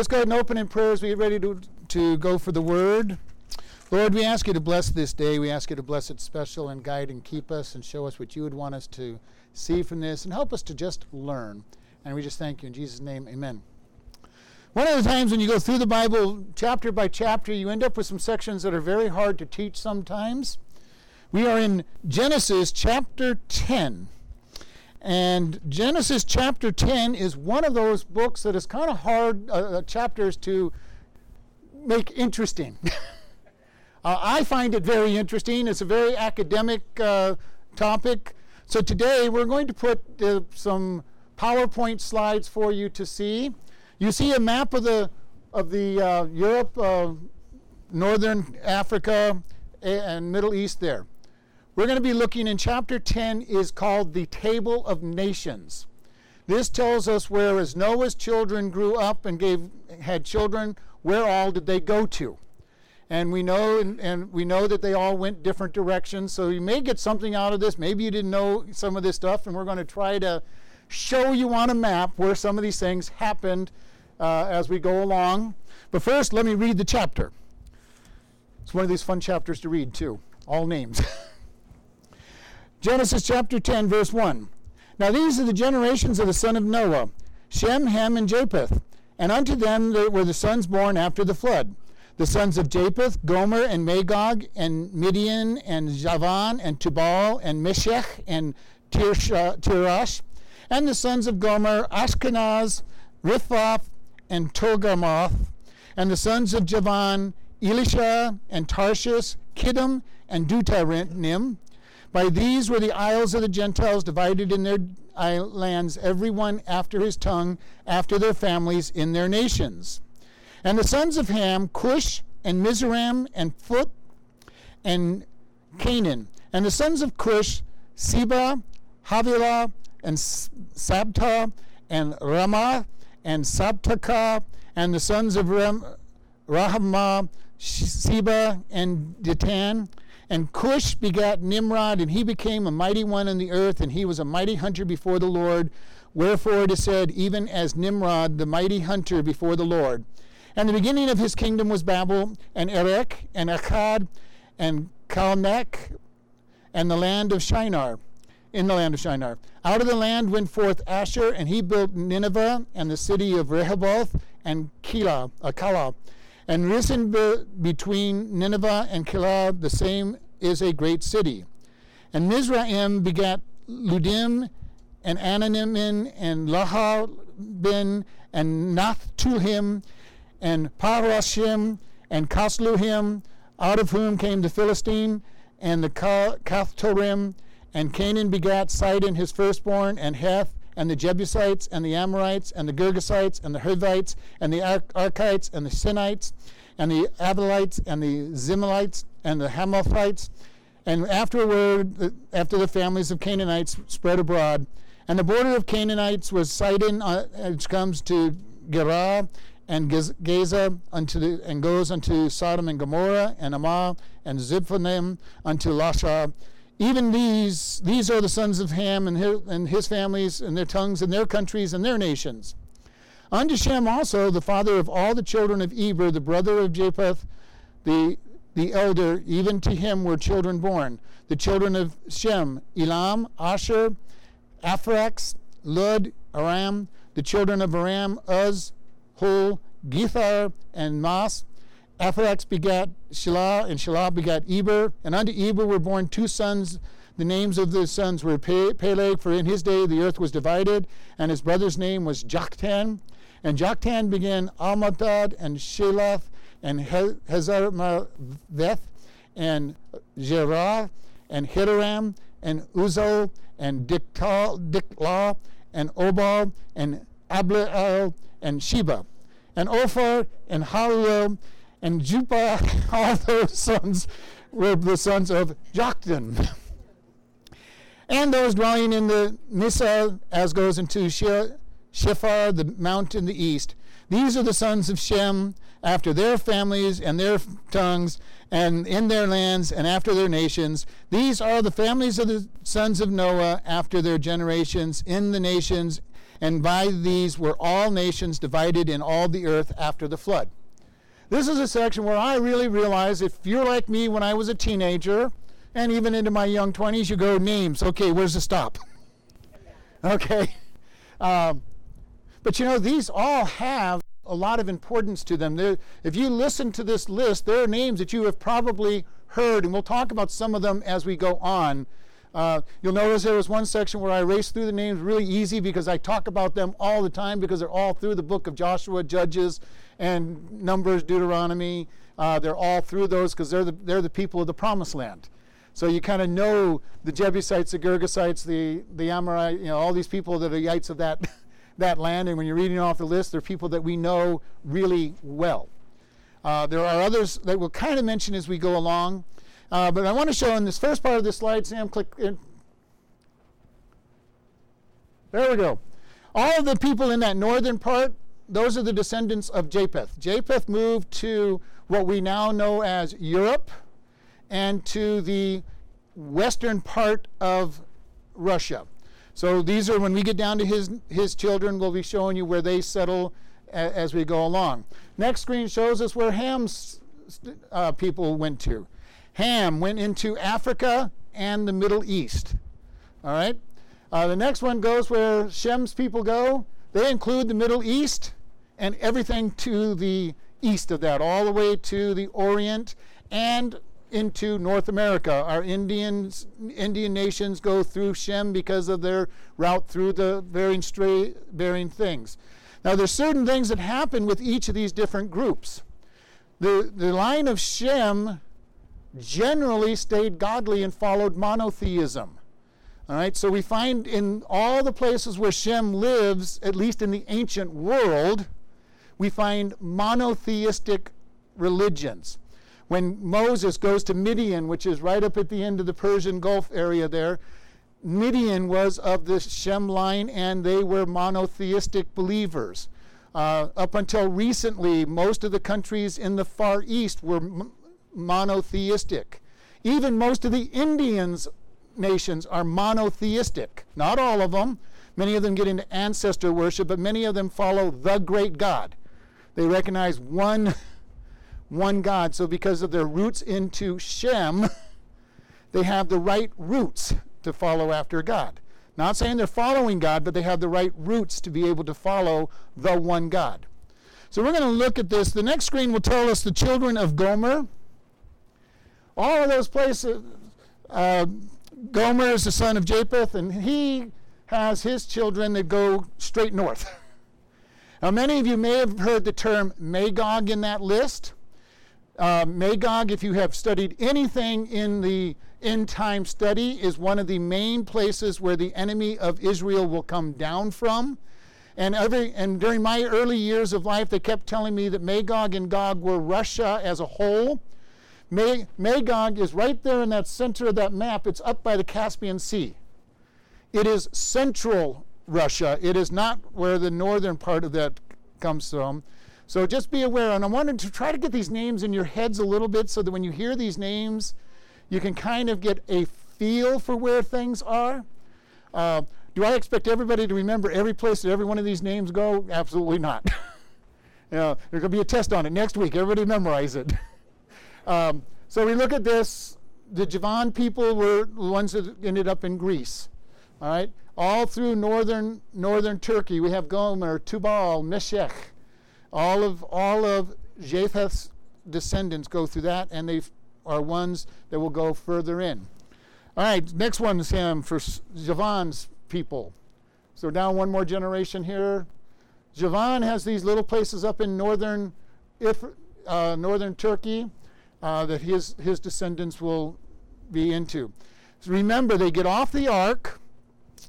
Let's go ahead and open in prayer as we get ready to, to go for the word. Lord, we ask you to bless this day. We ask you to bless it special and guide and keep us and show us what you would want us to see from this and help us to just learn. And we just thank you in Jesus' name. Amen. One of the times when you go through the Bible chapter by chapter, you end up with some sections that are very hard to teach sometimes. We are in Genesis chapter 10. And Genesis chapter 10 is one of those books that is kind of hard uh, uh chapters to make interesting. uh, I find it very interesting. It's a very academic uh, topic. So today we're going to put uh, some PowerPoint slides for you to see. You see a map of the of the uh, Europe, Northern Africa, and Middle East there. We're going to be looking in chapter 10 is called the Table of Nations. This tells us where as Noah's children grew up and gave had children, where all did they go to? And we know and, and we know that they all went different directions. So you may get something out of this. Maybe you didn't know some of this stuff, and we're going to try to show you on a map where some of these things happened uh, as we go along. But first, let me read the chapter. It's one of these fun chapters to read too. All names. Genesis chapter 10, verse 1. Now these are the generations of the son of Noah Shem, Ham, and Japheth. And unto them were the sons born after the flood. The sons of Japheth, Gomer, and Magog, and Midian, and Javan, and Tubal, and Meshech, and Tirash. And the sons of Gomer, Ashkenaz, Riphath, and Togarmath. And the sons of Javan, Elisha, and Tarshish, Kittim, and Dodanim. By these were the isles of the Gentiles divided in their lands, every one after his tongue, after their families, in their nations. And the sons of Ham, Cush, and Mizraim, and Phut, and Canaan. And the sons of Cush, Seba, Havilah, and Sabta, and Ramah, and Sabtaka, and the sons of Ram, Rahamah, Seba, and Dedan. And Cush begat Nimrod, and he became a mighty one in the earth, and he was a mighty hunter before the Lord. Wherefore it is said, even as Nimrod, the mighty hunter before the Lord. And the beginning of his kingdom was Babel, and Erech, and Akkad, and Calnech, and the land of Shinar, in the land of Shinar. Out of the land went forth Asshur, and he built Nineveh, and the city of Rehoboth, and Keilah, uh, Kala, and risen be- between Nineveh and Keilah, the same is a great city. And Mizraim begat Ludim, and Ananimin, and Lahabin, and Naphtuhim, and Parashim, and Casluhim, out of whom came the Philistine, and the Caphtorim, and Canaan begat Sidon his firstborn, and Heth, and the Jebusites, and the Amorites, and the Girgashites, and the Hivites, and the Archites, and the Sinites, and the Avilites, and the Zimalites, and the Hamathites, and afterward, after the families of Canaanites spread abroad. And the border of Canaanites was Sidon, uh, which comes to Gerar, and Gaza unto the, and goes unto Sodom and Gomorrah, and Amah, and Ziphonim unto Lasha, even these, these are the sons of Ham and his, and his families and their tongues and their countries and their nations. Unto Shem also, the father of all the children of Eber, the brother of Japheth, the, the elder, even to him were children born. The children of Shem, Elam, Asher, Aphrax, Lud, Aram. The children of Aram, Uz, Hul, Gether, and Mas. Aphrax begat Shelah, and Shelah begat Eber. And unto Eber were born two sons. The names of the sons were Peleg, for in his day the earth was divided, and his brother's name was Joktan. And Joktan began Almodad, and Shelath, and Hazarmaveth, and Jerah, and Hiram, and Uzal, and Diklah, and Obal, and Abliel, and Sheba, and Ophir, and Haluel, and Jupah, all those sons were the sons of Joktan. and those dwelling in the Misa, as goes into Shephar, the mount in the east. These are the sons of Shem, after their families and their tongues, and in their lands and after their nations. These are the families of the sons of Noah after their generations in the nations and by these were all nations divided in all the earth after the flood. This is a section where I really realize if you're like me when I was a teenager, and even into my young 20s, you go names. Okay, where's the stop? okay. Um, but you know, these all have a lot of importance to them. They're, if you listen to this list, there are names that you have probably heard, and we'll talk about some of them as we go on. Uh, you'll notice there was one section where I raced through the names really easy because I talk about them all the time because they're all through the book of Joshua, Judges, and Numbers, Deuteronomy. Uh, they're all through those because they're the, they're the people of the promised land. So you kind of know the Jebusites, the Gergesites, the, the Amorite, you know, all these people that are yites of that that land, and when you're reading off the list, they're people that we know really well. Uh, there are others that we'll kind of mention as we go along, uh, but I want to show in this first part of the slide, Sam, click in. There we go. All of the people in that northern part, those are the descendants of Japheth. Japheth moved to what we now know as Europe and to the western part of Russia. So these are when we get down to his his children, we'll be showing you where they settle a, as we go along. Next screen shows us where Ham's uh, people went to. Ham went into Africa and the Middle East. All right. Uh, the next one goes where Shem's people go. They include the Middle East and everything to the east of that, all the way to the Orient and into North America. Our Indians, Indian nations go through Shem because of their route through the Bering Strait, Bering things. Now, there's certain things that happen with each of these different groups. The, the line of Shem generally stayed godly and followed monotheism. All right, so we find in all the places where Shem lives, at least in the ancient world, we find monotheistic religions when Moses goes to Midian, which is right up at the end of the Persian Gulf area there, Midian was of the Shem line and they were monotheistic believers. Uh, up until recently, most of the countries in the Far East were m- monotheistic. Even most of the Indians nations are monotheistic. Not all of them. Many of them get into ancestor worship, but many of them follow the great God. They recognize one one God. So, because of their roots into Shem, they have the right roots to follow after God. Not saying they're following God, but they have the right roots to be able to follow the one God. So, we're going to look at this. The next screen will tell us the children of Gomer. All of those places, uh, Gomer is the son of Japheth, and he has his children that go straight north. now, many of you may have heard the term Magog in that list. Uh, Magog, if you have studied anything in the end time study, is one of the main places where the enemy of Israel will come down from. And, every, and during my early years of life, they kept telling me that Magog and Gog were Russia as a whole. Magog is right there in that center of that map. It's up by the Caspian Sea. It is central Russia. It is not where the northern part of that comes from. So just be aware. And I wanted to try to get these names in your heads a little bit so that when you hear these names, you can kind of get a feel for where things are. Uh, do I expect everybody to remember every place that every one of these names go? Absolutely not. you know, there's going to be a test on it next week. Everybody memorize it. um, so we look at this. The Javan people were the ones that ended up in Greece. All right, all through northern northern Turkey, we have Gomer, Tubal, Meshech, all of all of Japheth's descendants go through that, and they are ones that will go further in. All right, next one, Sam, for Javan's people. So down one more generation here. Javan has these little places up in northern, if, uh, northern Turkey uh, that his, his descendants will be into. So remember, they get off the ark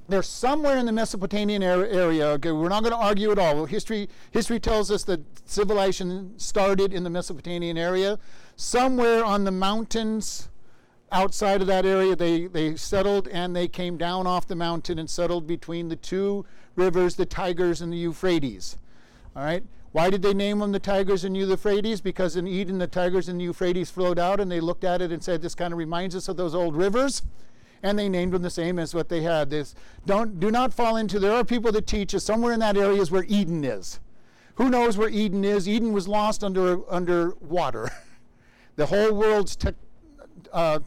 they're somewhere in the Mesopotamian area. Okay, we're not going to argue at all. History, history tells us that civilization started in the Mesopotamian area. Somewhere on the mountains outside of that area, they, they settled and they came down off the mountain and settled between the two rivers, the Tigris and the Euphrates. All right? Why did they name them the Tigris and Euphrates? Because in Eden, the Tigris and the Euphrates flowed out and they looked at it and said, This kind of reminds us of those old rivers and they named them the same as what they had. This don't do not fall into. There are people that teach us somewhere in that area is where Eden is. Who knows where Eden is? Eden was lost under under water. the whole world's te- uh,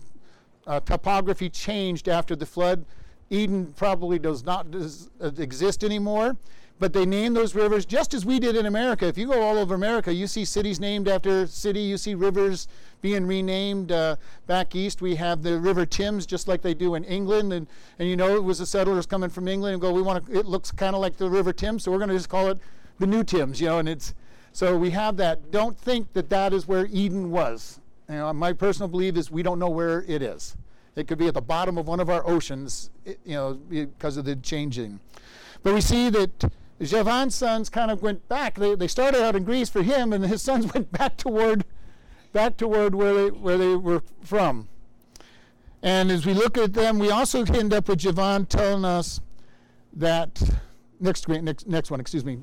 uh, topography changed after the flood. Eden probably does not uh, exist anymore but they named those rivers just as we did in America. If you go all over America, you see cities named after city, you see rivers being renamed. Uh, back east, we have the River Thames, just like they do in England, and, and you know it was the settlers coming from England and go, we want to. It looks kind of like the River Thames, so we're going to just call it the New Thames, you know. And it's so we have that. Don't think that that is where Eden was. You know, my personal belief is we don't know where it is. It could be at the bottom of one of our oceans, you know, because of the changing. But we see that Javan's sons kind of went back. They, they started out in Greece for him, and his sons went back toward, back toward where they, where they were from. And as we look at them, we also end up with Javan telling us that next next next one, excuse me,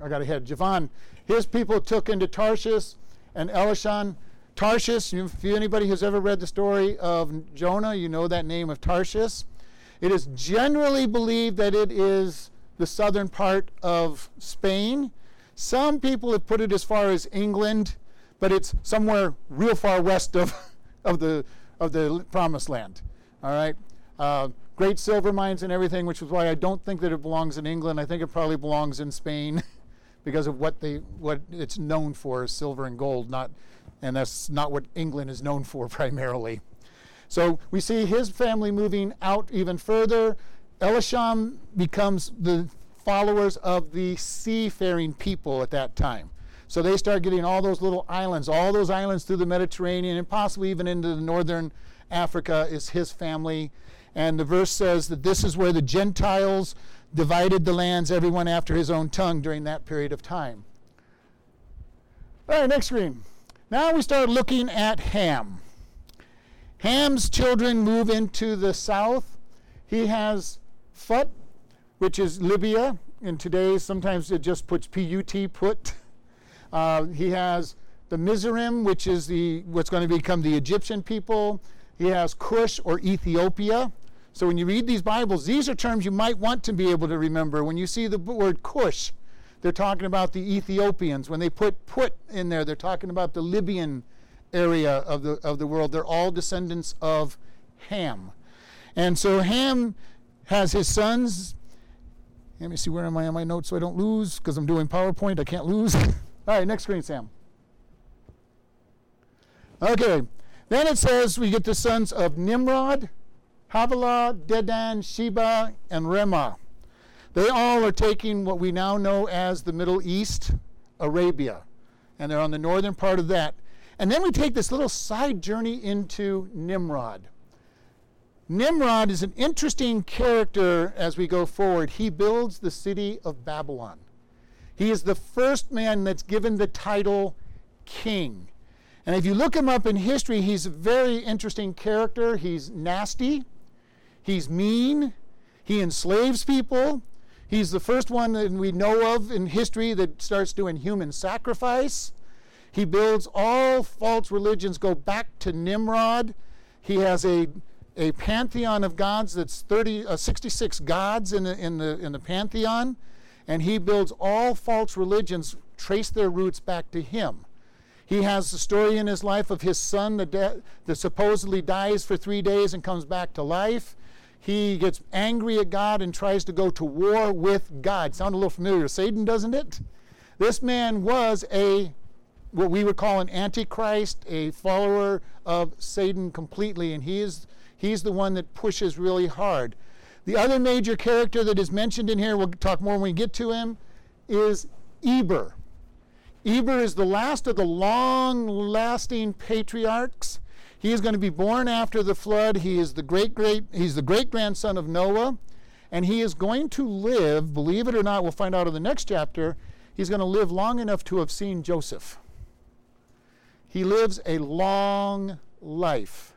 I got ahead. Javan, his people took into Tarshish and Elishon. Tarshish, if anybody has ever read the story of Jonah, you know that name of Tarshish. It is generally believed that it is the southern part of Spain. Some people have put it as far as England, but it's somewhere real far west of, of, the, of the promised land. All right? Uh, great silver mines and everything, which is why I don't think that it belongs in England. I think it probably belongs in Spain because of what, they, what it's known for is silver and gold, not, and that's not what England is known for primarily. So we see his family moving out even further. Elisham becomes the followers of the seafaring people at that time. So they start getting all those little islands, all those islands through the Mediterranean, and possibly even into the northern Africa is his family. And the verse says that this is where the Gentiles divided the lands, everyone after his own tongue, during that period of time. All right, next screen. Now we start looking at Ham. Ham's children move into the south. He has Phut, which is Libya. In today sometimes it just puts P-U-T, put. Uh, he has the Mizraim, which is the what's going to become the Egyptian people. He has Cush or Ethiopia. So when you read these Bibles, these are terms you might want to be able to remember. When you see the word Cush, they're talking about the Ethiopians. When they put put in there, they're talking about the Libyan area of the of the world. They're all descendants of Ham. And so Ham has his sons. Let me see where am I on my notes so I don't lose because I'm doing PowerPoint. I can't lose. All right, next screen, Sam. Okay, then it says we get the sons of Nimrod, Havilah, Dedan, Sheba, and Remah. They all are taking what we now know as the Middle East, Arabia, and they're on the northern part of that. And then we take this little side journey into Nimrod. Nimrod is an interesting character as we go forward. He builds the city of Babylon. He is the first man that's given the title king. And if you look him up in history, he's a very interesting character. He's nasty, he's mean, he enslaves people. He's the first one that we know of in history that starts doing human sacrifice. He builds all false religions go back to Nimrod. He has a a pantheon of gods that's 30, uh, 66 gods in the, in, the, in the pantheon, and he builds all false religions, trace their roots back to him. He has the story in his life of his son that, de- that supposedly dies for three days and comes back to life. He gets angry at God and tries to go to war with God. Sound a little familiar to Satan, doesn't it? This man was a what we would call an antichrist, a follower of Satan completely, and he is He's the one that pushes really hard. The other major character that is mentioned in here, we'll talk more when we get to him, is Eber. Eber is the last of the long lasting patriarchs. He is going to be born after the flood. He is the great great he's the great grandson of Noah and he is going to live, believe it or not, we'll find out in the next chapter, he's going to live long enough to have seen Joseph. He lives a long life.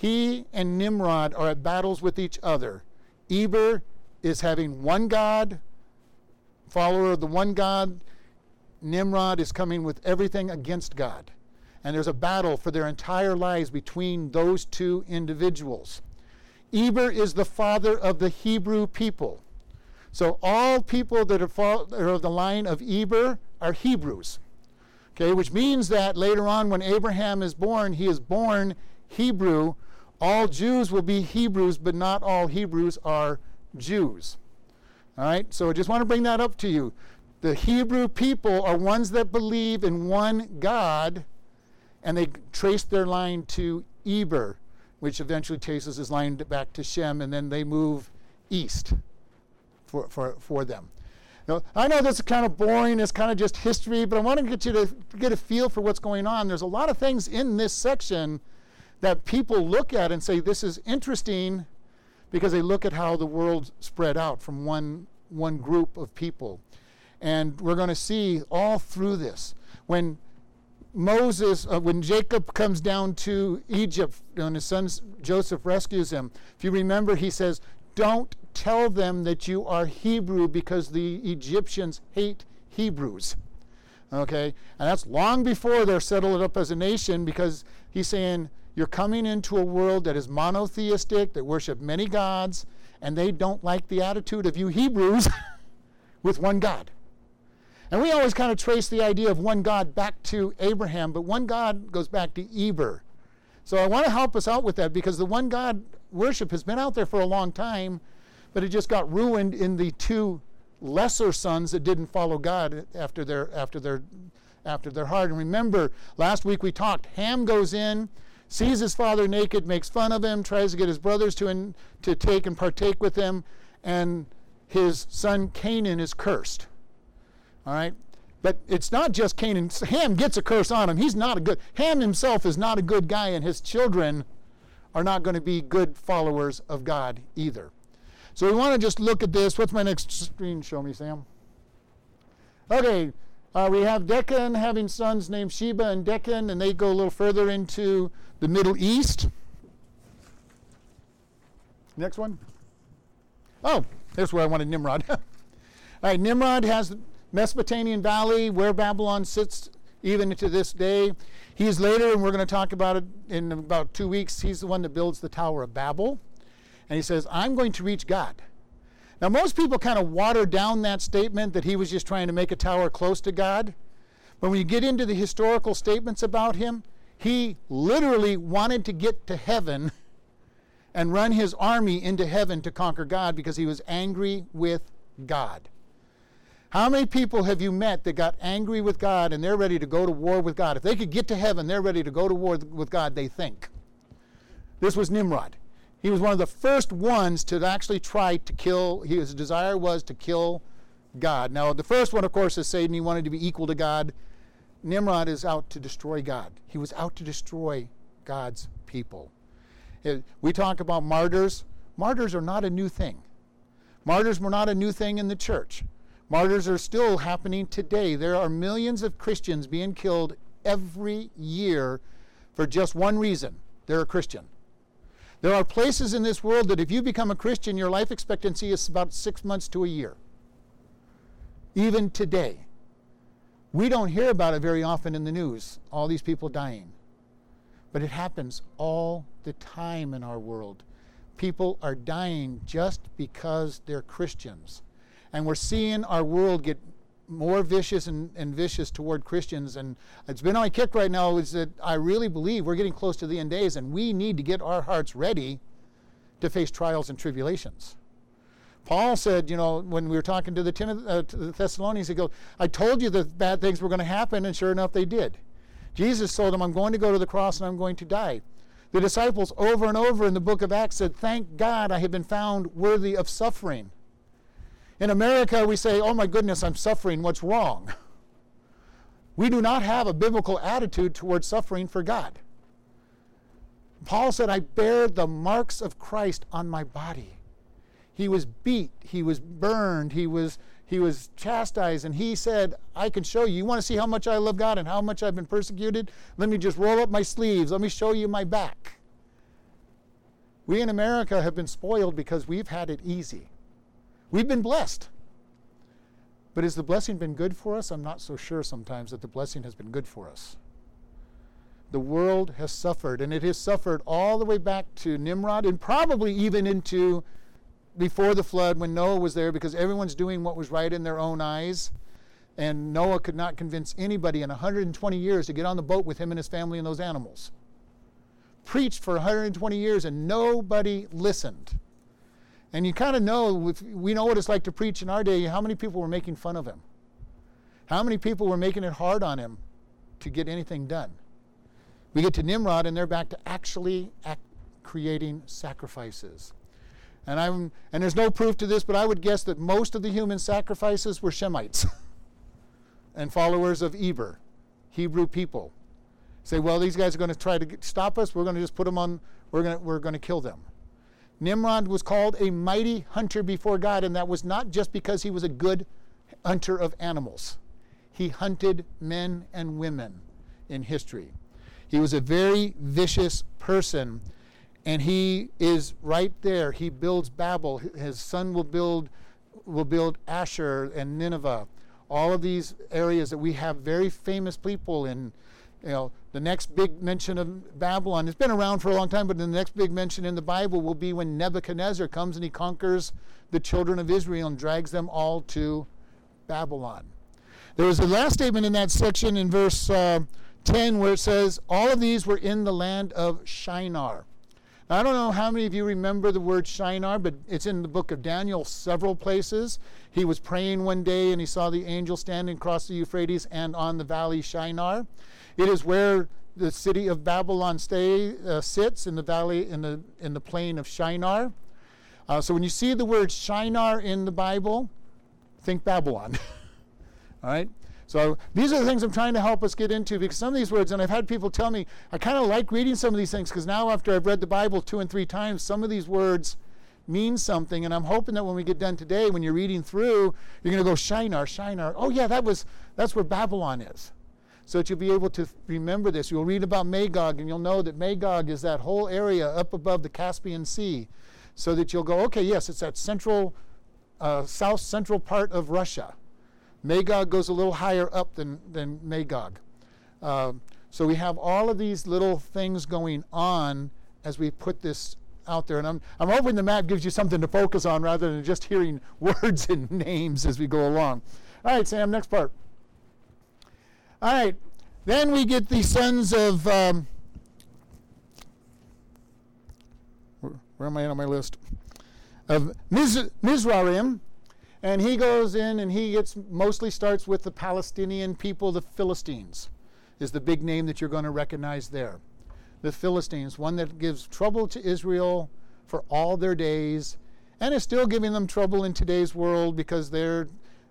He and Nimrod are at battles with each other. Eber is having one God, follower of the one God. Nimrod is coming with everything against God. And there's a battle for their entire lives between those two individuals. Eber is the father of the Hebrew people. So all people that are, of the line of Eber are Hebrews. Okay, which means that later on when Abraham is born, he is born Hebrew. All Jews will be Hebrews, but not all Hebrews are Jews. All right, so I just want to bring that up to you. The Hebrew people are ones that believe in one God, and they trace their line to Eber, which eventually traces his line back to Shem, and then they move east for, for, for them. Now, I know this is kind of boring, it's kind of just history, but I want to get you to get a feel for what's going on. There's a lot of things in this section that people look at and say, this is interesting because they look at how the world spread out from one, one group of people. And we're going to see all through this. When Moses, uh, when Jacob comes down to Egypt, when his son Joseph rescues him, if you remember, he says, Don't tell them that you are Hebrew because the Egyptians hate Hebrews. Okay? And that's long before they're settled up as a nation because he's saying, You're coming into a world that is monotheistic, that worship many gods, and they don't like the attitude of you Hebrews with one God. And we always kind of trace the idea of one God back to Abraham, but one God goes back to Eber. So I want to help us out with that because the one God worship has been out there for a long time, but it just got ruined in the two lesser sons that didn't follow God after their after their after their heart. And remember, last week we talked. Ham goes in, sees his father naked, makes fun of him, tries to get his brothers to in, to take and partake with him, and his son Canaan is cursed. All right? But it's not just Canaan. Ham gets a curse on him. He's not a good, Ham himself is not a good guy, and his children are not going to be good followers of God either. So we want to just look at this. What's my next screen? Show me, Sam. Okay, uh, we have Dedan having sons named Sheba and Dedan, and they go a little further into the Middle East. Next one. Oh, here's where I wanted Nimrod. All right, Nimrod has Mesopotamian Valley, where Babylon sits even to this day. He's later, and we're going to talk about it in about two weeks, he's the one that builds the Tower of Babel. And he says, I'm going to reach God. Now, most people kind of water down that statement that he was just trying to make a tower close to God. But when you get into the historical statements about him, he literally wanted to get to heaven and run his army into heaven to conquer God because he was angry with God. How many people have you met that got angry with God and they're ready to go to war with God? If they could get to heaven, they're ready to go to war with God, they think. This was Nimrod. He was one of the first ones to actually try to kill, his desire was to kill God. Now, the first one, of course, is Satan. He wanted to be equal to God. Nimrod is out to destroy God. He was out to destroy God's people. We talk about martyrs. Martyrs are not a new thing. Martyrs were not a new thing in the church. Martyrs are still happening today. There are millions of Christians being killed every year for just one reason they're a Christian. There are places in this world that if you become a Christian, your life expectancy is about six months to a year. Even today. We don't hear about it very often in the news, all these people dying. But it happens all the time in our world. People are dying just because they're Christians. And we're seeing our world get more vicious and, and vicious toward Christians. And it's been on my kick right now is that I really believe we're getting close to the end days and we need to get our hearts ready to face trials and tribulations. Paul said, you know, when we were talking to the, uh, to the Thessalonians, he goes, I told you that bad things were going to happen, and sure enough, they did. Jesus told them, I'm going to go to the cross and I'm going to die. The disciples, over and over in the book of Acts, said, Thank God I have been found worthy of suffering. In America, we say, oh my goodness, I'm suffering. What's wrong? We do not have a biblical attitude towards suffering for God. Paul said, I bear the marks of Christ on my body. He was beat, he was burned, he was, he was chastised, and he said, I can show you. You want to see how much I love God and how much I've been persecuted? Let me just roll up my sleeves. Let me show you my back. We in America have been spoiled because we've had it easy. We've been blessed. But has the blessing been good for us? I'm not so sure sometimes that the blessing has been good for us. the world has suffered, and it has suffered all the way back to Nimrod and probably even into before the flood when Noah was there because everyone's doing what was right in their own eyes. And Noah could not convince anybody in 120 years to get on the boat with him and his family and those animals. Preached for 120 years and nobody listened. And you kind of know, we know what it's like to preach in our day, how many people were making fun of him? How many people were making it hard on him to get anything done? We get to Nimrod and they're back to actually act, creating sacrifices. And I'm and there's no proof to this, but I would guess that most of the human sacrifices were Shemites and followers of Eber, Hebrew people. Say, well, these guys are going to try to get, stop us. We're going to just put them on. We're going to, we're going to kill them. Nimrod was called a mighty hunter before God, and that was not just because he was a good hunter of animals. He hunted men and women in history. He was a very vicious person, and he is right there. He builds Babel. His son will build will build Asshur and Nineveh. All of these areas that we have very famous people in. You know, the next big mention of Babylon, it's been around for a long time, but the next big mention in the Bible will be when Nebuchadnezzar comes and he conquers the children of Israel and drags them all to Babylon. There is a last statement in that section in verse uh, 10 where it says, All of these were in the land of Shinar. Now, I don't know how many of you remember the word Shinar, but it's in the book of Daniel several places. He was praying one day and he saw the angel standing across the Euphrates and on the valley Shinar. It is where the city of Babylon stay, uh, sits in the valley, in the, in the plain of Shinar. Uh, so when you see the word Shinar in the Bible, think Babylon. All right? So these are the things I'm trying to help us get into because some of these words, and I've had people tell me, I kind of like reading some of these things because now after I've read the Bible two and three times, some of these words mean something. And I'm hoping that when we get done today, when you're reading through, you're going to go Shinar, Shinar. Oh yeah, that was that's where Babylon is. So that you'll be able to remember this. You'll read about Magog, and you'll know that Magog is that whole area up above the Caspian Sea. So that you'll go, okay, yes, it's that central, uh, south central part of Russia. Magog goes a little higher up than, than Magog. Uh, so we have all of these little things going on as we put this out there. And I'm, I'm hoping the map gives you something to focus on rather than just hearing words and names as we go along. All right, Sam, next part. All right, then we get the sons of. Um, where, where, am I on my list? Of Miz, Mizraim, and he goes in and he gets mostly starts with the Palestinian people, the Philistines, is the big name that you're going to recognize there. The Philistines, one that gives trouble to Israel for all their days, and is still giving them trouble in today's world because they're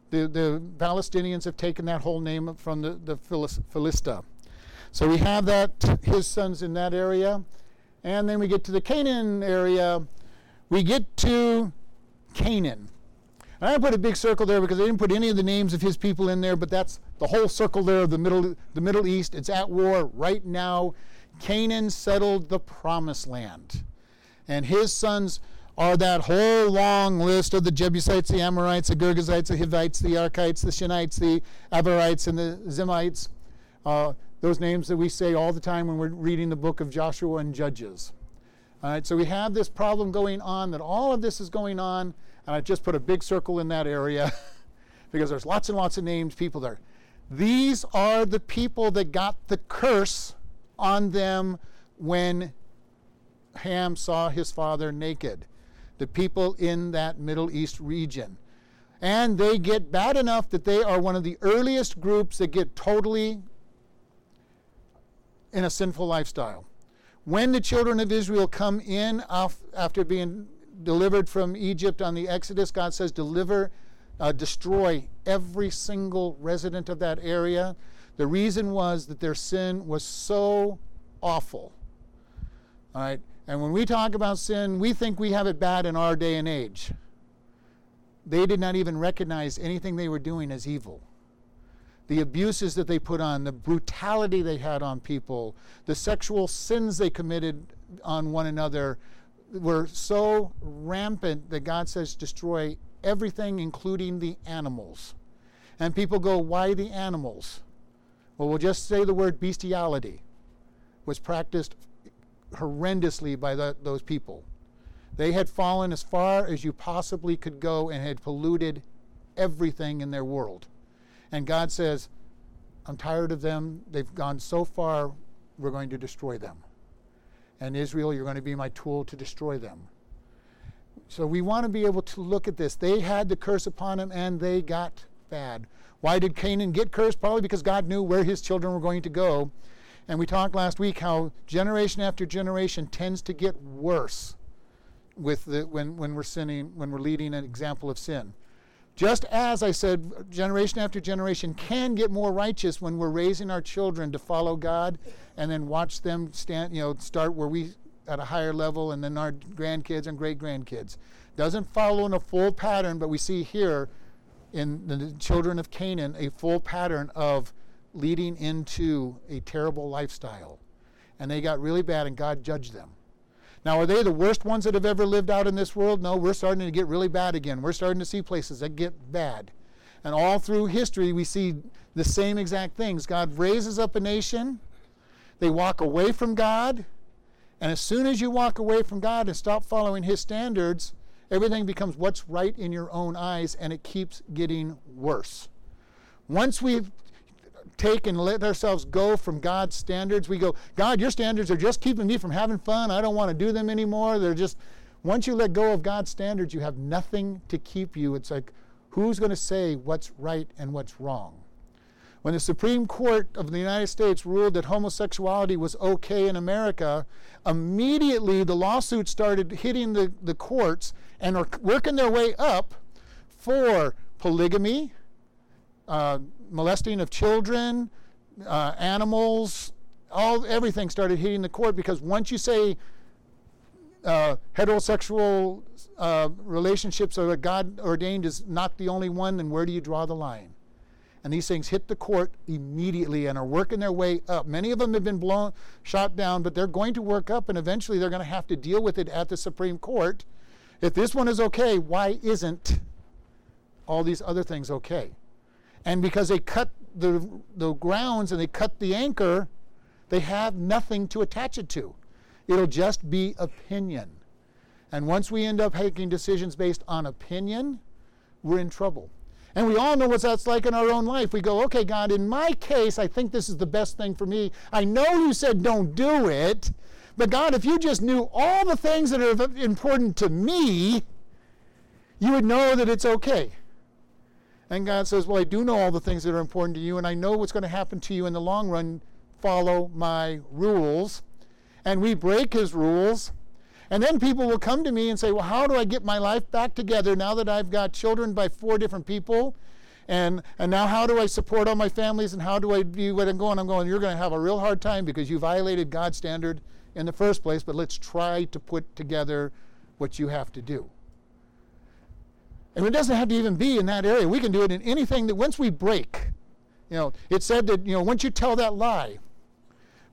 the, the Palestinians have taken that whole name from the, the Philistia. So we have that, his sons in that area. And then we get to the Canaan area. We get to Canaan. And I put a big circle there because I didn't put any of the names of his people in there, but that's the whole circle there of the Middle, the Middle East. It's at war right now. Canaan settled the promised land. And his sons are that whole long list of the Jebusites, the Amorites, the Girgashites, the Hivites, the Arkites, the Shinites, the Abarites, and the Zimites. Uh, those names that we say all the time when we're reading the book of Joshua and Judges. All right, so we have this problem going on, that all of this is going on and I just put a big circle in that area because there's lots and lots of named people there. These are the people that got the curse on them when Ham saw his father naked. The people in that Middle East region. And they get bad enough that they are one of the earliest groups that get totally in a sinful lifestyle. When the children of Israel come in after being delivered from Egypt on the Exodus, God says, deliver, uh, destroy every single resident of that area. The reason was that their sin was so awful. All right? And when we talk about sin, we think we have it bad in our day and age. They did not even recognize anything they were doing as evil. The abuses that they put on, the brutality they had on people, the sexual sins they committed on one another, were so rampant that God says destroy everything, including the animals. And people go, why the animals? Well, we'll just say the word bestiality. was practiced horrendously by the, those people. They had fallen as far as you possibly could go and had polluted everything in their world. And God says, I'm tired of them. They've gone so far, we're going to destroy them. And Israel, you're going to be my tool to destroy them. So we want to be able to look at this. They had the curse upon them and they got bad. Why did Canaan get cursed? Probably because God knew where his children were going to go. And we talked last week how generation after generation tends to get worse with the, when, when we're sinning, when we're leading an example of sin. Just as I said, generation after generation can get more righteous when we're raising our children to follow God and then watch them stand, you know, start where we at a higher level and then our grandkids and great grandkids. Doesn't follow in a full pattern, but we see here in the children of Canaan a full pattern of leading into a terrible lifestyle. And they got really bad, and God judged them. Now, are they the worst ones that have ever lived out in this world? No, we're starting to get really bad again. We're starting to see places that get bad. And all through history, we see the same exact things. God raises up a nation, they walk away from God, and as soon as you walk away from God and stop following His standards, everything becomes what's right in your own eyes, and it keeps getting worse. Once we've take and let ourselves go from God's standards. We go, God, your standards are just keeping me from having fun. I don't want to do them anymore. They're just, once you let go of God's standards, you have nothing to keep you. It's like, who's going to say what's right and what's wrong? When the Supreme Court of the United States ruled that homosexuality was okay in America, immediately the lawsuits started hitting the, the courts and are working their way up for polygamy, uh, molesting of children, uh, animals, all everything started hitting the court because once you say uh, heterosexual uh, relationships are God ordained is not the only one, then where do you draw the line? And these things hit the court immediately and are working their way up. Many of them have been blown, shot down, but they're going to work up, and eventually they're going to have to deal with it at the Supreme Court. If this one is okay, why isn't all these other things okay? And because they cut the, the grounds and they cut the anchor, they have nothing to attach it to. It'll just be opinion. And once we end up making decisions based on opinion, we're in trouble. And we all know what that's like in our own life. We go, okay, God, in my case, I think this is the best thing for me. I know you said don't do it, but God, if you just knew all the things that are important to me, you would know that it's okay. And God says, Well, I do know all the things that are important to you, and I know what's going to happen to you in the long run. Follow my rules. And we break his rules. And then people will come to me and say, Well, how do I get my life back together now that I've got children by four different people? And, and now how do I support all my families and how do I do what I'm going? I'm going, you're going to have a real hard time because you violated God's standard in the first place, but let's try to put together what you have to do. And it doesn't have to even be in that area. We can do it in anything that once we break. You know, it said that, you know, once you tell that lie,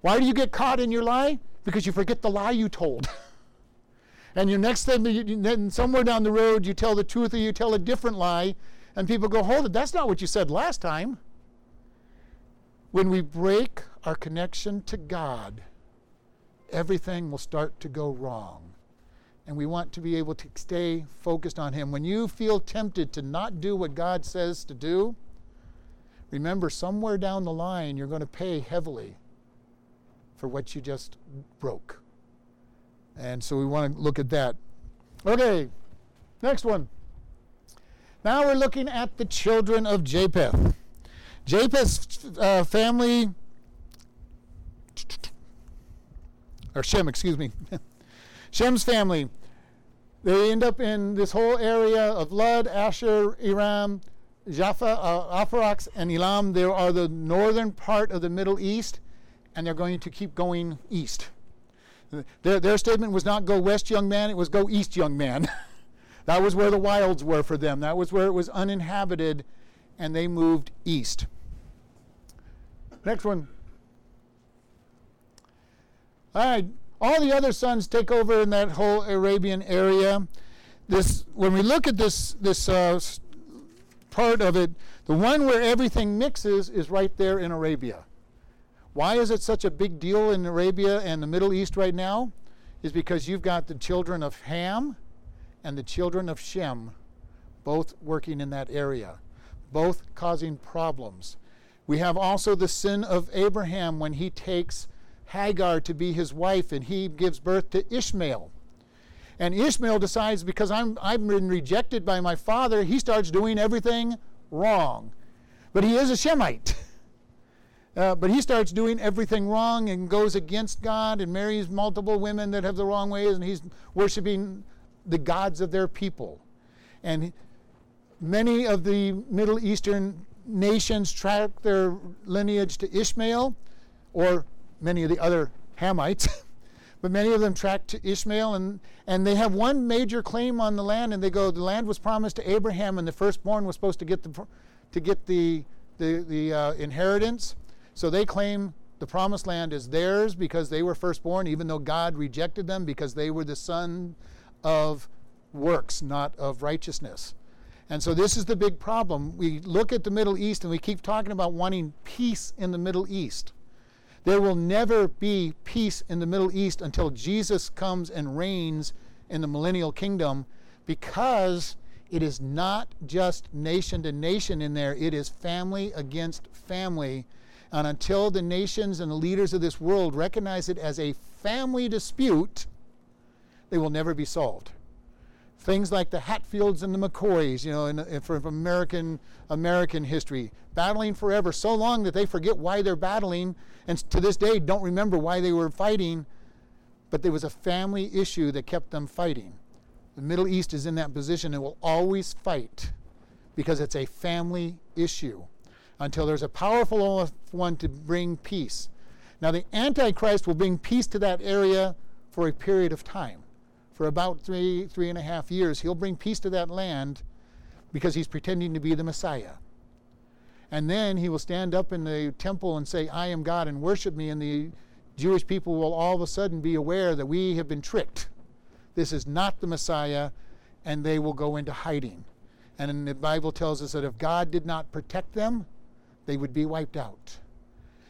why do you get caught in your lie? Because you forget the lie you told. and your next thing, you, then somewhere down the road, you tell the truth or you tell a different lie, and people go, hold it, that's not what you said last time. When we break our connection to God, everything will start to go wrong and we want to be able to stay focused on Him. When you feel tempted to not do what God says to do, remember somewhere down the line you're going to pay heavily for what you just broke. And so we want to look at that. Okay, next one. Now we're looking at the children of Japheth. Japheth's uh, family, or Shem, excuse me. Shem's family, they end up in this whole area of Lud, Asher, Iram, Jaffa, uh, Aphorax, and Elam. They are the northern part of the Middle East, and they're going to keep going east. Their, their statement was not go west, young man, it was go east, young man. that was where the wilds were for them. That was where it was uninhabited, and they moved east. Next one. All right, all the other sons take over in that whole Arabian area. This, when we look at this, this uh, part of it, the one where everything mixes is right there in Arabia. Why is it such a big deal in Arabia and the Middle East right now? Is because you've got the children of Ham and the children of Shem both working in that area, both causing problems. We have also the sin of Abraham when he takes Hagar to be his wife and he gives birth to Ishmael. And Ishmael decides because I'm, I've been rejected by my father, he starts doing everything wrong. But he is a Shemite. Uh, but he starts doing everything wrong and goes against God and marries multiple women that have the wrong ways, and he's worshiping the gods of their people. And many of the Middle Eastern nations track their lineage to Ishmael, or many of the other Hamites. but many of them track to Ishmael, and, and they have one major claim on the land, and they go, the land was promised to Abraham, and the firstborn was supposed to get the, to get the, the, the uh, inheritance. So they claim the promised land is theirs because they were firstborn, even though God rejected them because they were the son of works, not of righteousness. And so this is the big problem. We look at the Middle East and we keep talking about wanting peace in the Middle East. There will never be peace in the Middle East until Jesus comes and reigns in the millennial kingdom because it is not just nation to nation in there, it is family against family and until the nations and the leaders of this world recognize it as a family dispute, they will never be solved. Things like the Hatfields and the McCoys, you know, in, in, American American history, battling forever, so long that they forget why they're battling, and to this day don't remember why they were fighting. But there was a family issue that kept them fighting. The Middle East is in that position and will always fight because it's a family issue until there's a powerful one to bring peace. Now, the Antichrist will bring peace to that area for a period of time. For about three, three and a half years, he'll bring peace to that land because he's pretending to be the Messiah. And then he will stand up in the temple and say, I am God, and worship me. And the Jewish people will all of a sudden be aware that we have been tricked. This is not the Messiah, and they will go into hiding. And the Bible tells us that if God did not protect them, they would be wiped out.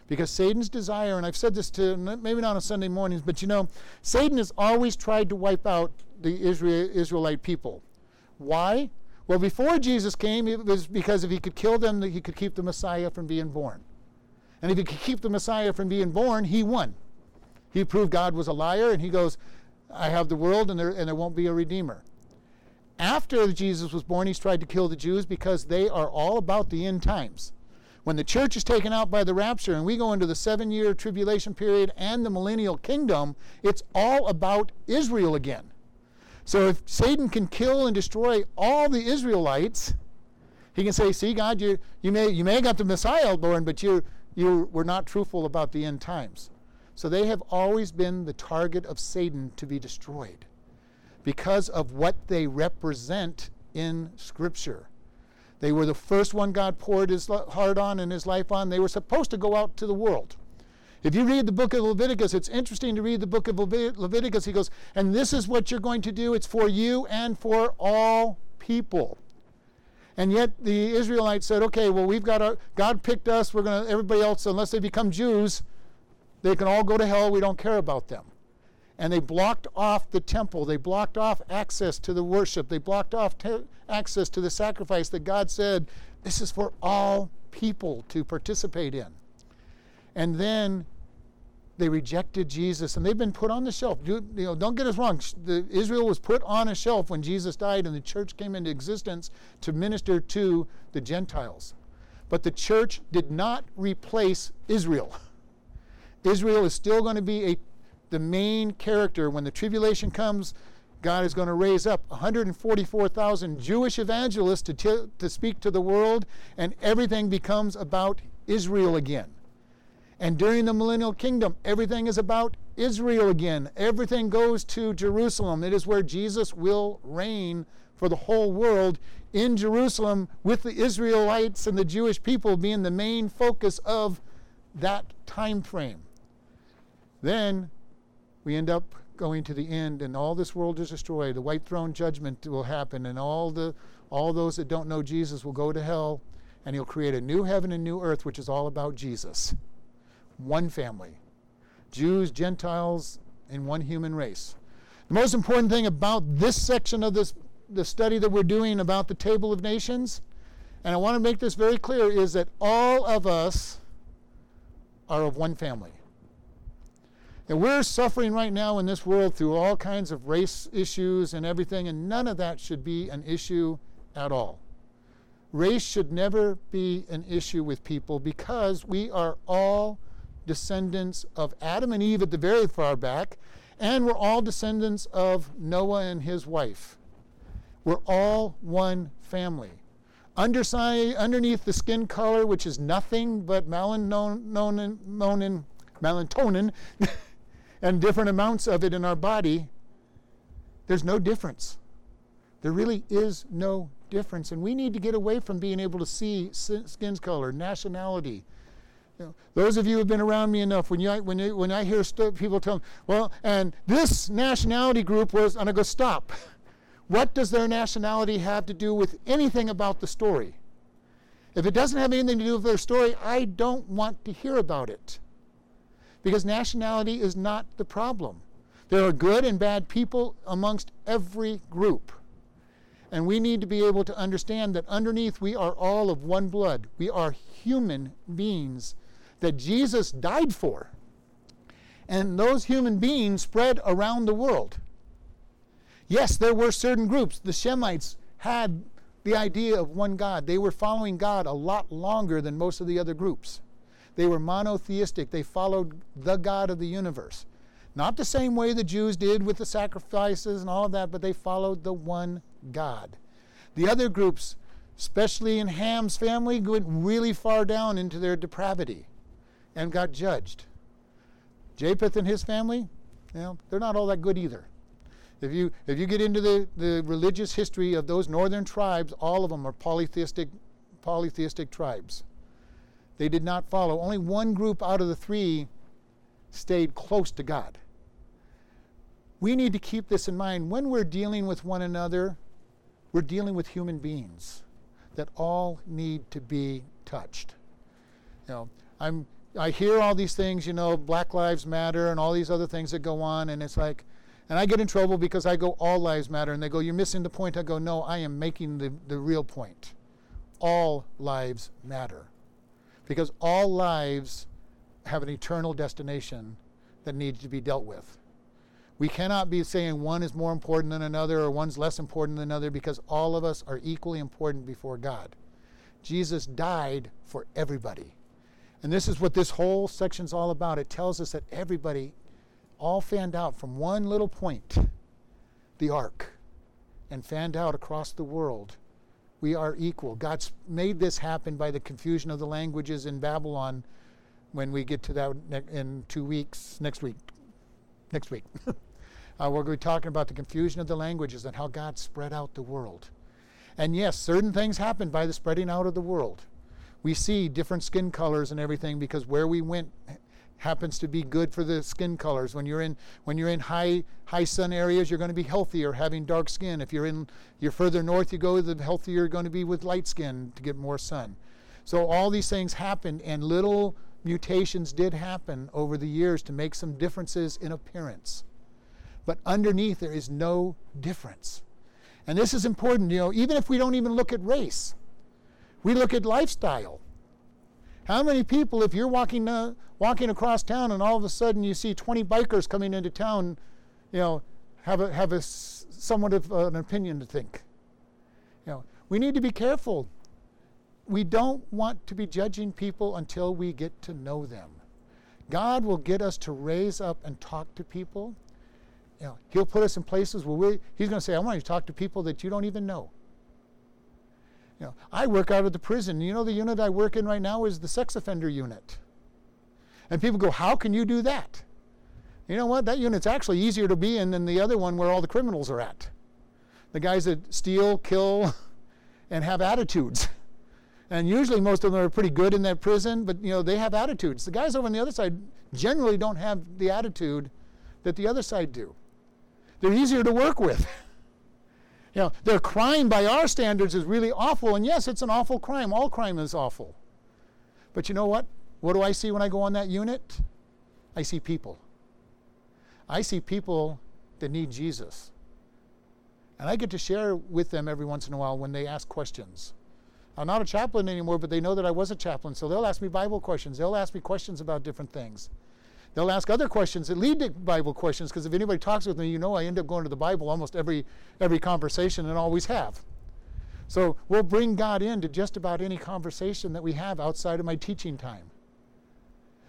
Because Satan's desire, and I've said this to maybe not on Sunday mornings, but you know, Satan has always tried to wipe out the Israel, Israelite people. Why? Well, before Jesus came, it was because if he could kill them, he could keep the Messiah from being born. And if he could keep the Messiah from being born, he won. He proved God was a liar, and he goes, I have the world, and there, and there won't be a redeemer. After Jesus was born, he's tried to kill the Jews because they are all about the end times. When the church is taken out by the rapture and we go into the seven year tribulation period and the millennial kingdom, it's all about Israel again. So if Satan can kill and destroy all the Israelites, he can say, "See, God, you you may you may have got the Messiah born, but you you were not truthful about the end times." So they have always been the target of Satan to be destroyed because of what they represent in Scripture. They were the first one God poured his heart on and his life on. They were supposed to go out to the world. If you read the book of Leviticus, it's interesting to read the book of Leviticus. He goes, and this is what you're going to do. It's for you and for all people. And yet the Israelites said, okay, well, we've got our, God picked us. We're going to, everybody else, unless they become Jews, they can all go to hell. We don't care about them and they blocked off the temple. They blocked off access to the worship. They blocked off te- access to the sacrifice that God said this is for all people to participate in. And then they rejected Jesus, and they've been put on the shelf. Do, you know, don't get us wrong. The, Israel was put on a shelf when Jesus died, and the church came into existence to minister to the Gentiles. But the church did not replace Israel. Israel is still going to be a the main character. When the tribulation comes, God is going to raise up 144,000 Jewish evangelists to, t- to speak to the world, and everything becomes about Israel again. And during the millennial kingdom, everything is about Israel again. Everything goes to Jerusalem. It is where Jesus will reign for the whole world in Jerusalem, with the Israelites and the Jewish people being the main focus of that time frame. Then we end up going to the end and all this world is destroyed the white throne judgment will happen and all the all those that don't know jesus will go to hell and he'll create a new heaven and new earth which is all about jesus one family. Jews, Gentiles, and one human race. The most important thing about this section of this the study that we're doing about the table of nations, and I want to make this very clear, is that all of us are of one family. And we're suffering right now in this world through all kinds of race issues and everything, and none of that should be an issue at all. Race should never be an issue with people because we are all descendants of Adam and Eve at the very far back, and we're all descendants of Noah and his wife. We're all one family. Underside, underneath the skin color, which is nothing but melatonin, melatonin and different amounts of it in our body, there's no difference. There really is no difference. And we need to get away from being able to see skin color, nationality. You know, those of you who have been around me enough, when, you, when, you, when I hear st- people tell me, well, and this nationality group was, and I go, stop. What does their nationality have to do with anything about the story? If it doesn't have anything to do with their story, I don't want to hear about it because nationality is not the problem. There are good and bad people amongst every group. And we need to be able to understand that underneath we are all of one blood. We are human beings that Jesus died for. And those human beings spread around the world. Yes, there were certain groups. The Shemites had the idea of one God. They were following God a lot longer than most of the other groups. They were monotheistic. They followed the God of the universe. Not the same way the Jews did with the sacrifices and all of that, but they followed the one God. The other groups, especially in Ham's family, went really far down into their depravity and got judged. Japheth and his family, you know, they're not all that good either. If you, if you get into the, the religious history of those northern tribes, all of them are polytheistic, polytheistic tribes. They did not follow. Only one group out of the three stayed close to God. We need to keep this in mind. When we're dealing with one another, we're dealing with human beings that all need to be touched. You know, I'm, I hear all these things, you know, Black Lives Matter and all these other things that go on, and it's like, and I get in trouble because I go, all lives matter. And they go, you're missing the point. I go, no, I am making the, the real point. All lives matter because all lives have an eternal destination that needs to be dealt with. We cannot be saying one is more important than another or one's less important than another because all of us are equally important before God. Jesus died for everybody. And this is what this whole section's all about. It tells us that everybody all fanned out from one little point, the ark, and fanned out across the world we are equal. God's made this happen by the confusion of the languages in Babylon when we get to that in two weeks, next week. Next week. uh, we're going to be talking about the confusion of the languages and how God spread out the world. And yes, certain things happen by the spreading out of the world. We see different skin colors and everything because where we went happens to be good for the skin colors. When you're in when you're in high high sun areas, you're going to be healthier having dark skin. If you're in you're further north you go, the healthier you're going to be with light skin to get more sun. So all these things happen and little mutations did happen over the years to make some differences in appearance. But underneath there is no difference. And this is important, you know, even if we don't even look at race. We look at lifestyle. How many people, if you're walking uh, walking across town and all of a sudden you see 20 bikers coming into town, you know, have a have a somewhat of an opinion to think. You know, we need to be careful. We don't want to be judging people until we get to know them. God will get us to raise up and talk to people. You know, he'll put us in places where we, he's going to say, I want you to talk to people that you don't even know. You know, I work out of the prison. You know, the unit I work in right now is the sex offender unit. And people go, How can you do that? You know what? That unit's actually easier to be in than the other one where all the criminals are at. The guys that steal, kill, and have attitudes. And usually most of them are pretty good in that prison, but you know, they have attitudes. The guys over on the other side generally don't have the attitude that the other side do. They're easier to work with. You know, their crime by our standards is really awful, and yes, it's an awful crime. All crime is awful. But you know what? What do I see when I go on that unit? I see people. I see people that need Jesus. And I get to share with them every once in a while when they ask questions. I'm not a chaplain anymore, but they know that I was a chaplain, so they'll ask me Bible questions. They'll ask me questions about different things. They'll ask other questions that lead to Bible questions, because if anybody talks with me, you know I end up going to the Bible almost every every conversation and always have. So we'll bring God into just about any conversation that we have outside of my teaching time.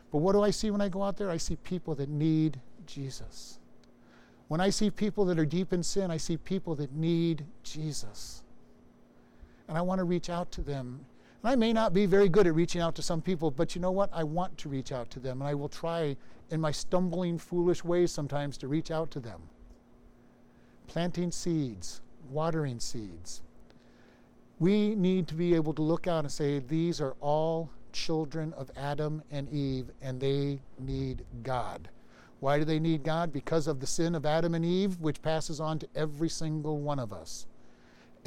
But what do I see when I go out there? I see people that need Jesus. When I see people that are deep in sin, I see people that need Jesus. And I want to reach out to them. I may not be very good at reaching out to some people, but you know what? I want to reach out to them. And I will try in my stumbling, foolish ways sometimes to reach out to them. Planting seeds, watering seeds. We need to be able to look out and say, these are all children of Adam and Eve, and they need God. Why do they need God? Because of the sin of Adam and Eve, which passes on to every single one of us.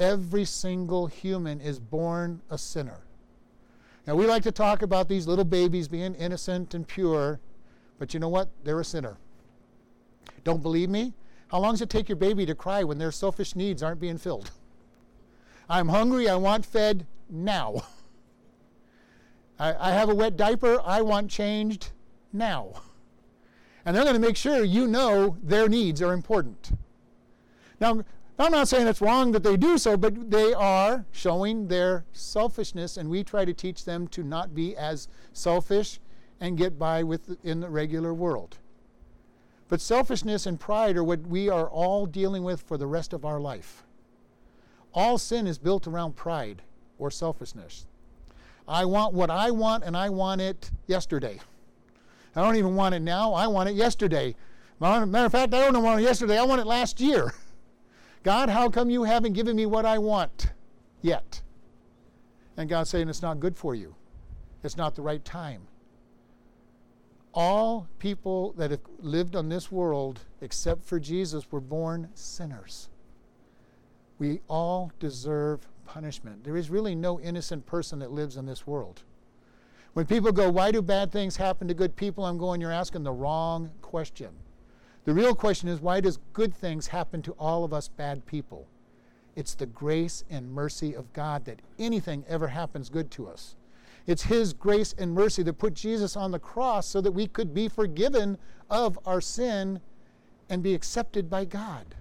Every single human is born a sinner. Now, we like to talk about these little babies being innocent and pure, but you know what? They're a sinner. Don't believe me? How long does it take your baby to cry when their selfish needs aren't being filled? I'm hungry, I want fed now. I, I have a wet diaper, I want changed now. And they're going to make sure you know their needs are important. Now, I'm not saying it's wrong that they do so, but they are showing their selfishness, and we try to teach them to not be as selfish and get by with in the regular world. But selfishness and pride are what we are all dealing with for the rest of our life. All sin is built around pride or selfishness. I want what I want, and I want it yesterday. I don't even want it now. I want it yesterday. Matter of fact, I don't want it yesterday. I want it last year. God, how come you haven't given me what I want yet? And God's saying it's not good for you. It's not the right time. All people that have lived on this world, except for Jesus, were born sinners. We all deserve punishment. There is really no innocent person that lives in this world. When people go, Why do bad things happen to good people? I'm going, You're asking the wrong question. The real question is, Why does good things happen to all of us bad people? It's the grace and mercy of God that anything ever happens good to us. It's His grace and mercy that put Jesus on the cross so that we could be forgiven of our sin and be accepted by God.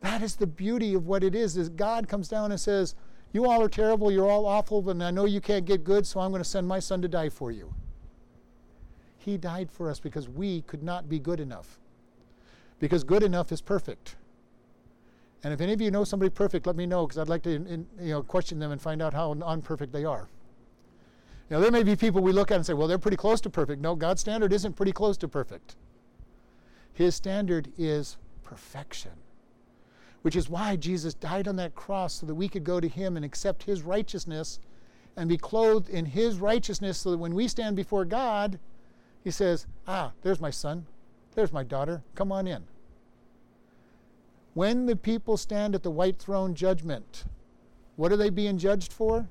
That is the beauty of what it is, is God comes down and says, you all are terrible, you're all awful, and I know you can't get good, so I'm going to send my son to die for you. He died for us because we could not be good enough. Because good enough is perfect. And if any of you know somebody perfect, let me know because I'd like to in, you know, question them and find out how unperfect they are. Now, there may be people we look at and say, well, they're pretty close to perfect. No, God's standard isn't pretty close to perfect. His standard is perfection which is why Jesus died on that cross so that we could go to Him and accept His righteousness and be clothed in His righteousness so that when we stand before God, He says, Ah, there's my son, there's my daughter, come on in. When the people stand at the white throne judgment, what are they being judged for?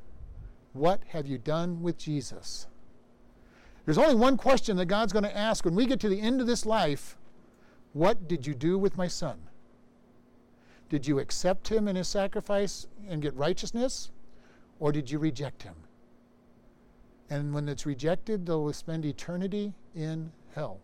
What have you done with Jesus? There's only one question that God's going to ask when we get to the end of this life What did you do with my son? Did you accept him in his sacrifice and get righteousness? Or did you reject him? And when it's rejected, they'll spend eternity in hell.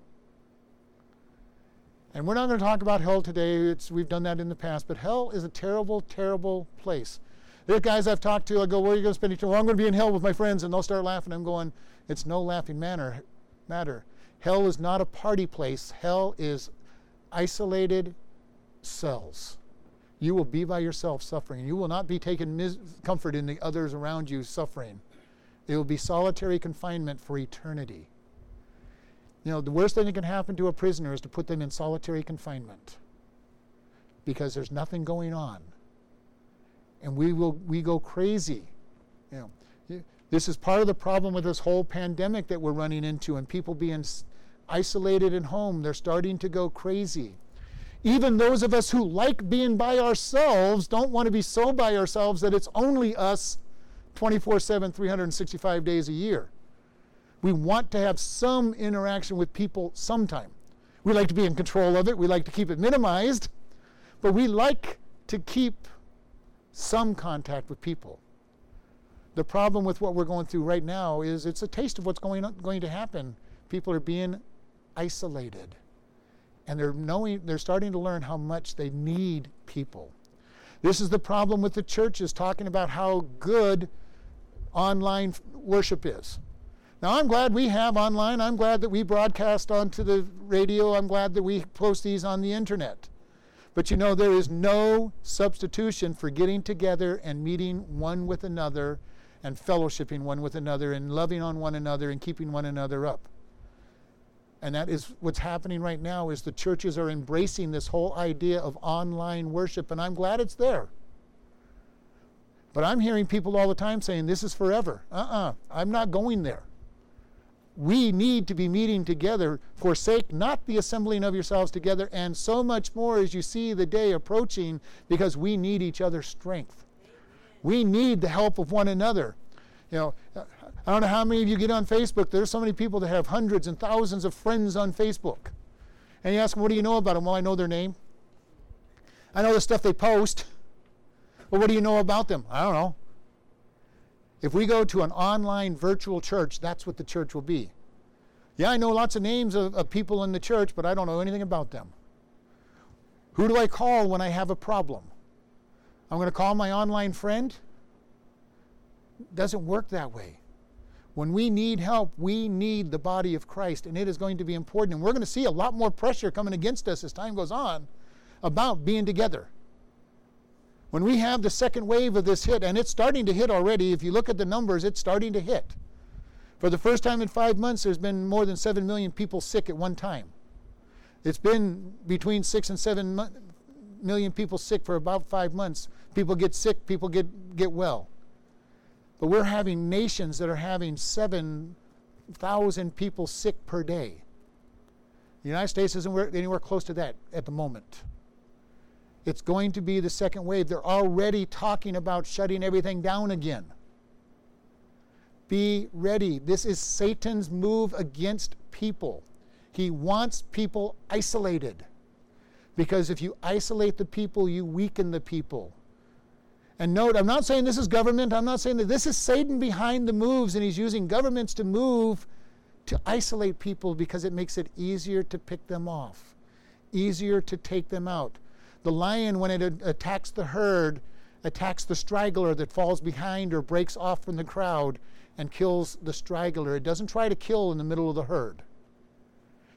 And we're not going to talk about hell today. It's, we've done that in the past. But hell is a terrible, terrible place. There are guys I've talked to, I go, Where are you going to spend eternity? Well, I'm going to be in hell with my friends. And they'll start laughing. I'm going, It's no laughing manner, matter. Hell is not a party place, hell is isolated cells you will be by yourself suffering. You will not be taking mis- comfort in the others around you suffering. It will be solitary confinement for eternity. You know, the worst thing that can happen to a prisoner is to put them in solitary confinement because there's nothing going on. And we will we go crazy. You know, this is part of the problem with this whole pandemic that we're running into and people being isolated at home. They're starting to go crazy. Even those of us who like being by ourselves don't want to be so by ourselves that it's only us 24 7, 365 days a year. We want to have some interaction with people sometime. We like to be in control of it, we like to keep it minimized, but we like to keep some contact with people. The problem with what we're going through right now is it's a taste of what's going, on, going to happen. People are being isolated. And they're knowing they're starting to learn how much they need people. This is the problem with the churches talking about how good online worship is. Now, I'm glad we have online. I'm glad that we broadcast onto the radio. I'm glad that we post these on the internet. But you know, there is no substitution for getting together and meeting one with another and fellowshipping one with another and loving on one another and keeping one another up. And that is what's happening right now is the churches are embracing this whole idea of online worship and I'm glad it's there. But I'm hearing people all the time saying this is forever. Uh-uh, I'm not going there we need to be meeting together. Forsake not the assembling of yourselves together, and so much more as you see the day approaching, because we need each other's strength. We need the help of one another. You know, I don't know how many of you get on Facebook. There's so many people that have hundreds and thousands of friends on Facebook. And you ask them, what do you know about them? Well, I know their name. I know the stuff they post. Well, what do you know about them? I don't know. If we go to an online virtual church, that's what the church will be. Yeah, I know lots of names of, of, people in the church, but I don't know anything about them. Who do I call when I have a problem? I'm going to call my online friend? Doesn't work that way. When we need help, we need the body of Christ, and it is going to be important. And we're going to see a lot more pressure coming against us as time goes on about being together. When we have the second wave of this hit, and it's starting to hit already, if you look at the numbers, it's starting to hit. For the first time in five months, there's been more than 7 million people sick at one time. It's been between 6 and 7 million people sick for about five months. People get sick, people get, get well. But we're having nations that are having 7,000 people sick per day. The United States isn't anywhere close to that at the moment. It's going to be the second wave. They're already talking about shutting everything down again. Be ready. This is Satan's move against people. He wants people isolated. Because if you isolate the people, you weaken the people. And note, I'm not saying this is government. I'm not saying that this is Satan behind the moves, and he's using governments to move to isolate people because it makes it easier to pick them off, easier to take them out. The lion, when it attacks the herd, attacks the straggler that falls behind or breaks off from the crowd and kills the straggler. It doesn't try to kill in the middle of the herd.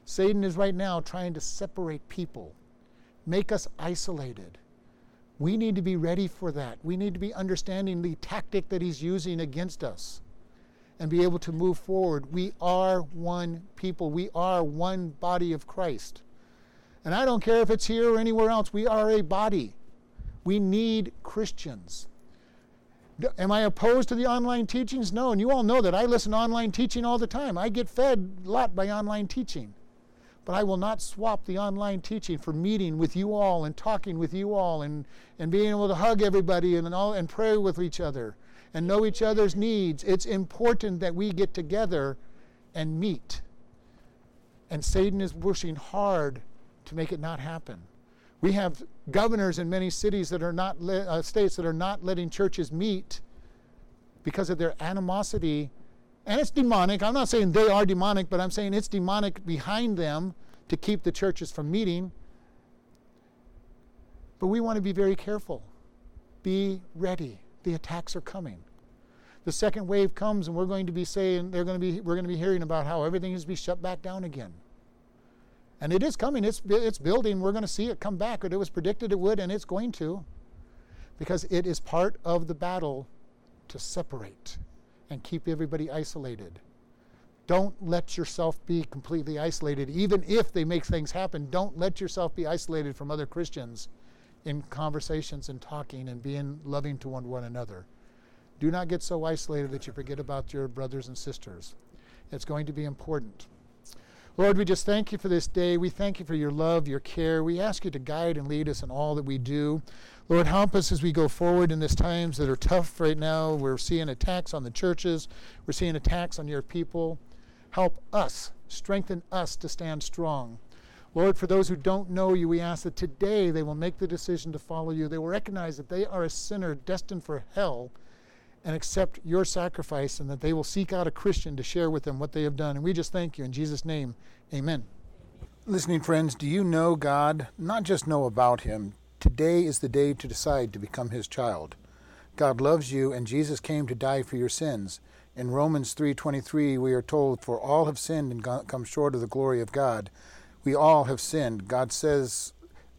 Satan is right now trying to separate people, make us isolated. We need to be ready for that. We need to be understanding the tactic that he's using against us and be able to move forward. We are one people, we are one body of Christ. And I don't care if it's here or anywhere else, we are a body. We need Christians. Am I opposed to the online teachings? No. And you all know that I listen to online teaching all the time. I get fed a lot by online teaching. But I will not swap the online teaching for meeting with you all and talking with you all and, and being able to hug everybody and, all, and pray with each other and know each other's needs. It's important that we get together and meet. And Satan is pushing hard to make it not happen. We have governors in many cities that are not le- uh, states that are not letting churches meet because of their animosity. And it's demonic. I'm not saying they are demonic, but I'm saying it's demonic behind them to keep the churches from meeting. But we want to be very careful. Be ready. The attacks are coming. The second wave comes and we're going to be saying they're going to be we're going to be hearing about how everything is to be shut back down again. And it is coming, it's, it's building. We're going to see it come back. But it was predicted it would, and it's going to. Because it is part of the battle to separate and keep everybody isolated. Don't let yourself be completely isolated. Even if they make things happen, don't let yourself be isolated from other Christians in conversations and talking and being loving to one, one another. Do not get so isolated that you forget about your brothers and sisters. It's going to be important. Lord, we just thank you for this day. We thank you for your love, your care. We ask you to guide and lead us in all that we do. Lord, help us as we go forward in these times that are tough right now. We're seeing attacks on the churches, we're seeing attacks on your people. Help us, strengthen us to stand strong. Lord, for those who don't know you, we ask that today they will make the decision to follow you. They will recognize that they are a sinner destined for hell and accept your sacrifice, and that they will seek out a Christian to share with them what they have done. And we just thank you. In Jesus' name, amen. Listening friends, do you know God? Not just know about Him. Today is the day to decide to become His child. God loves you, and Jesus came to die for your sins. In Romans 3:23, we are told, "For all have sinned and come short of the glory of God." We all have sinned. God says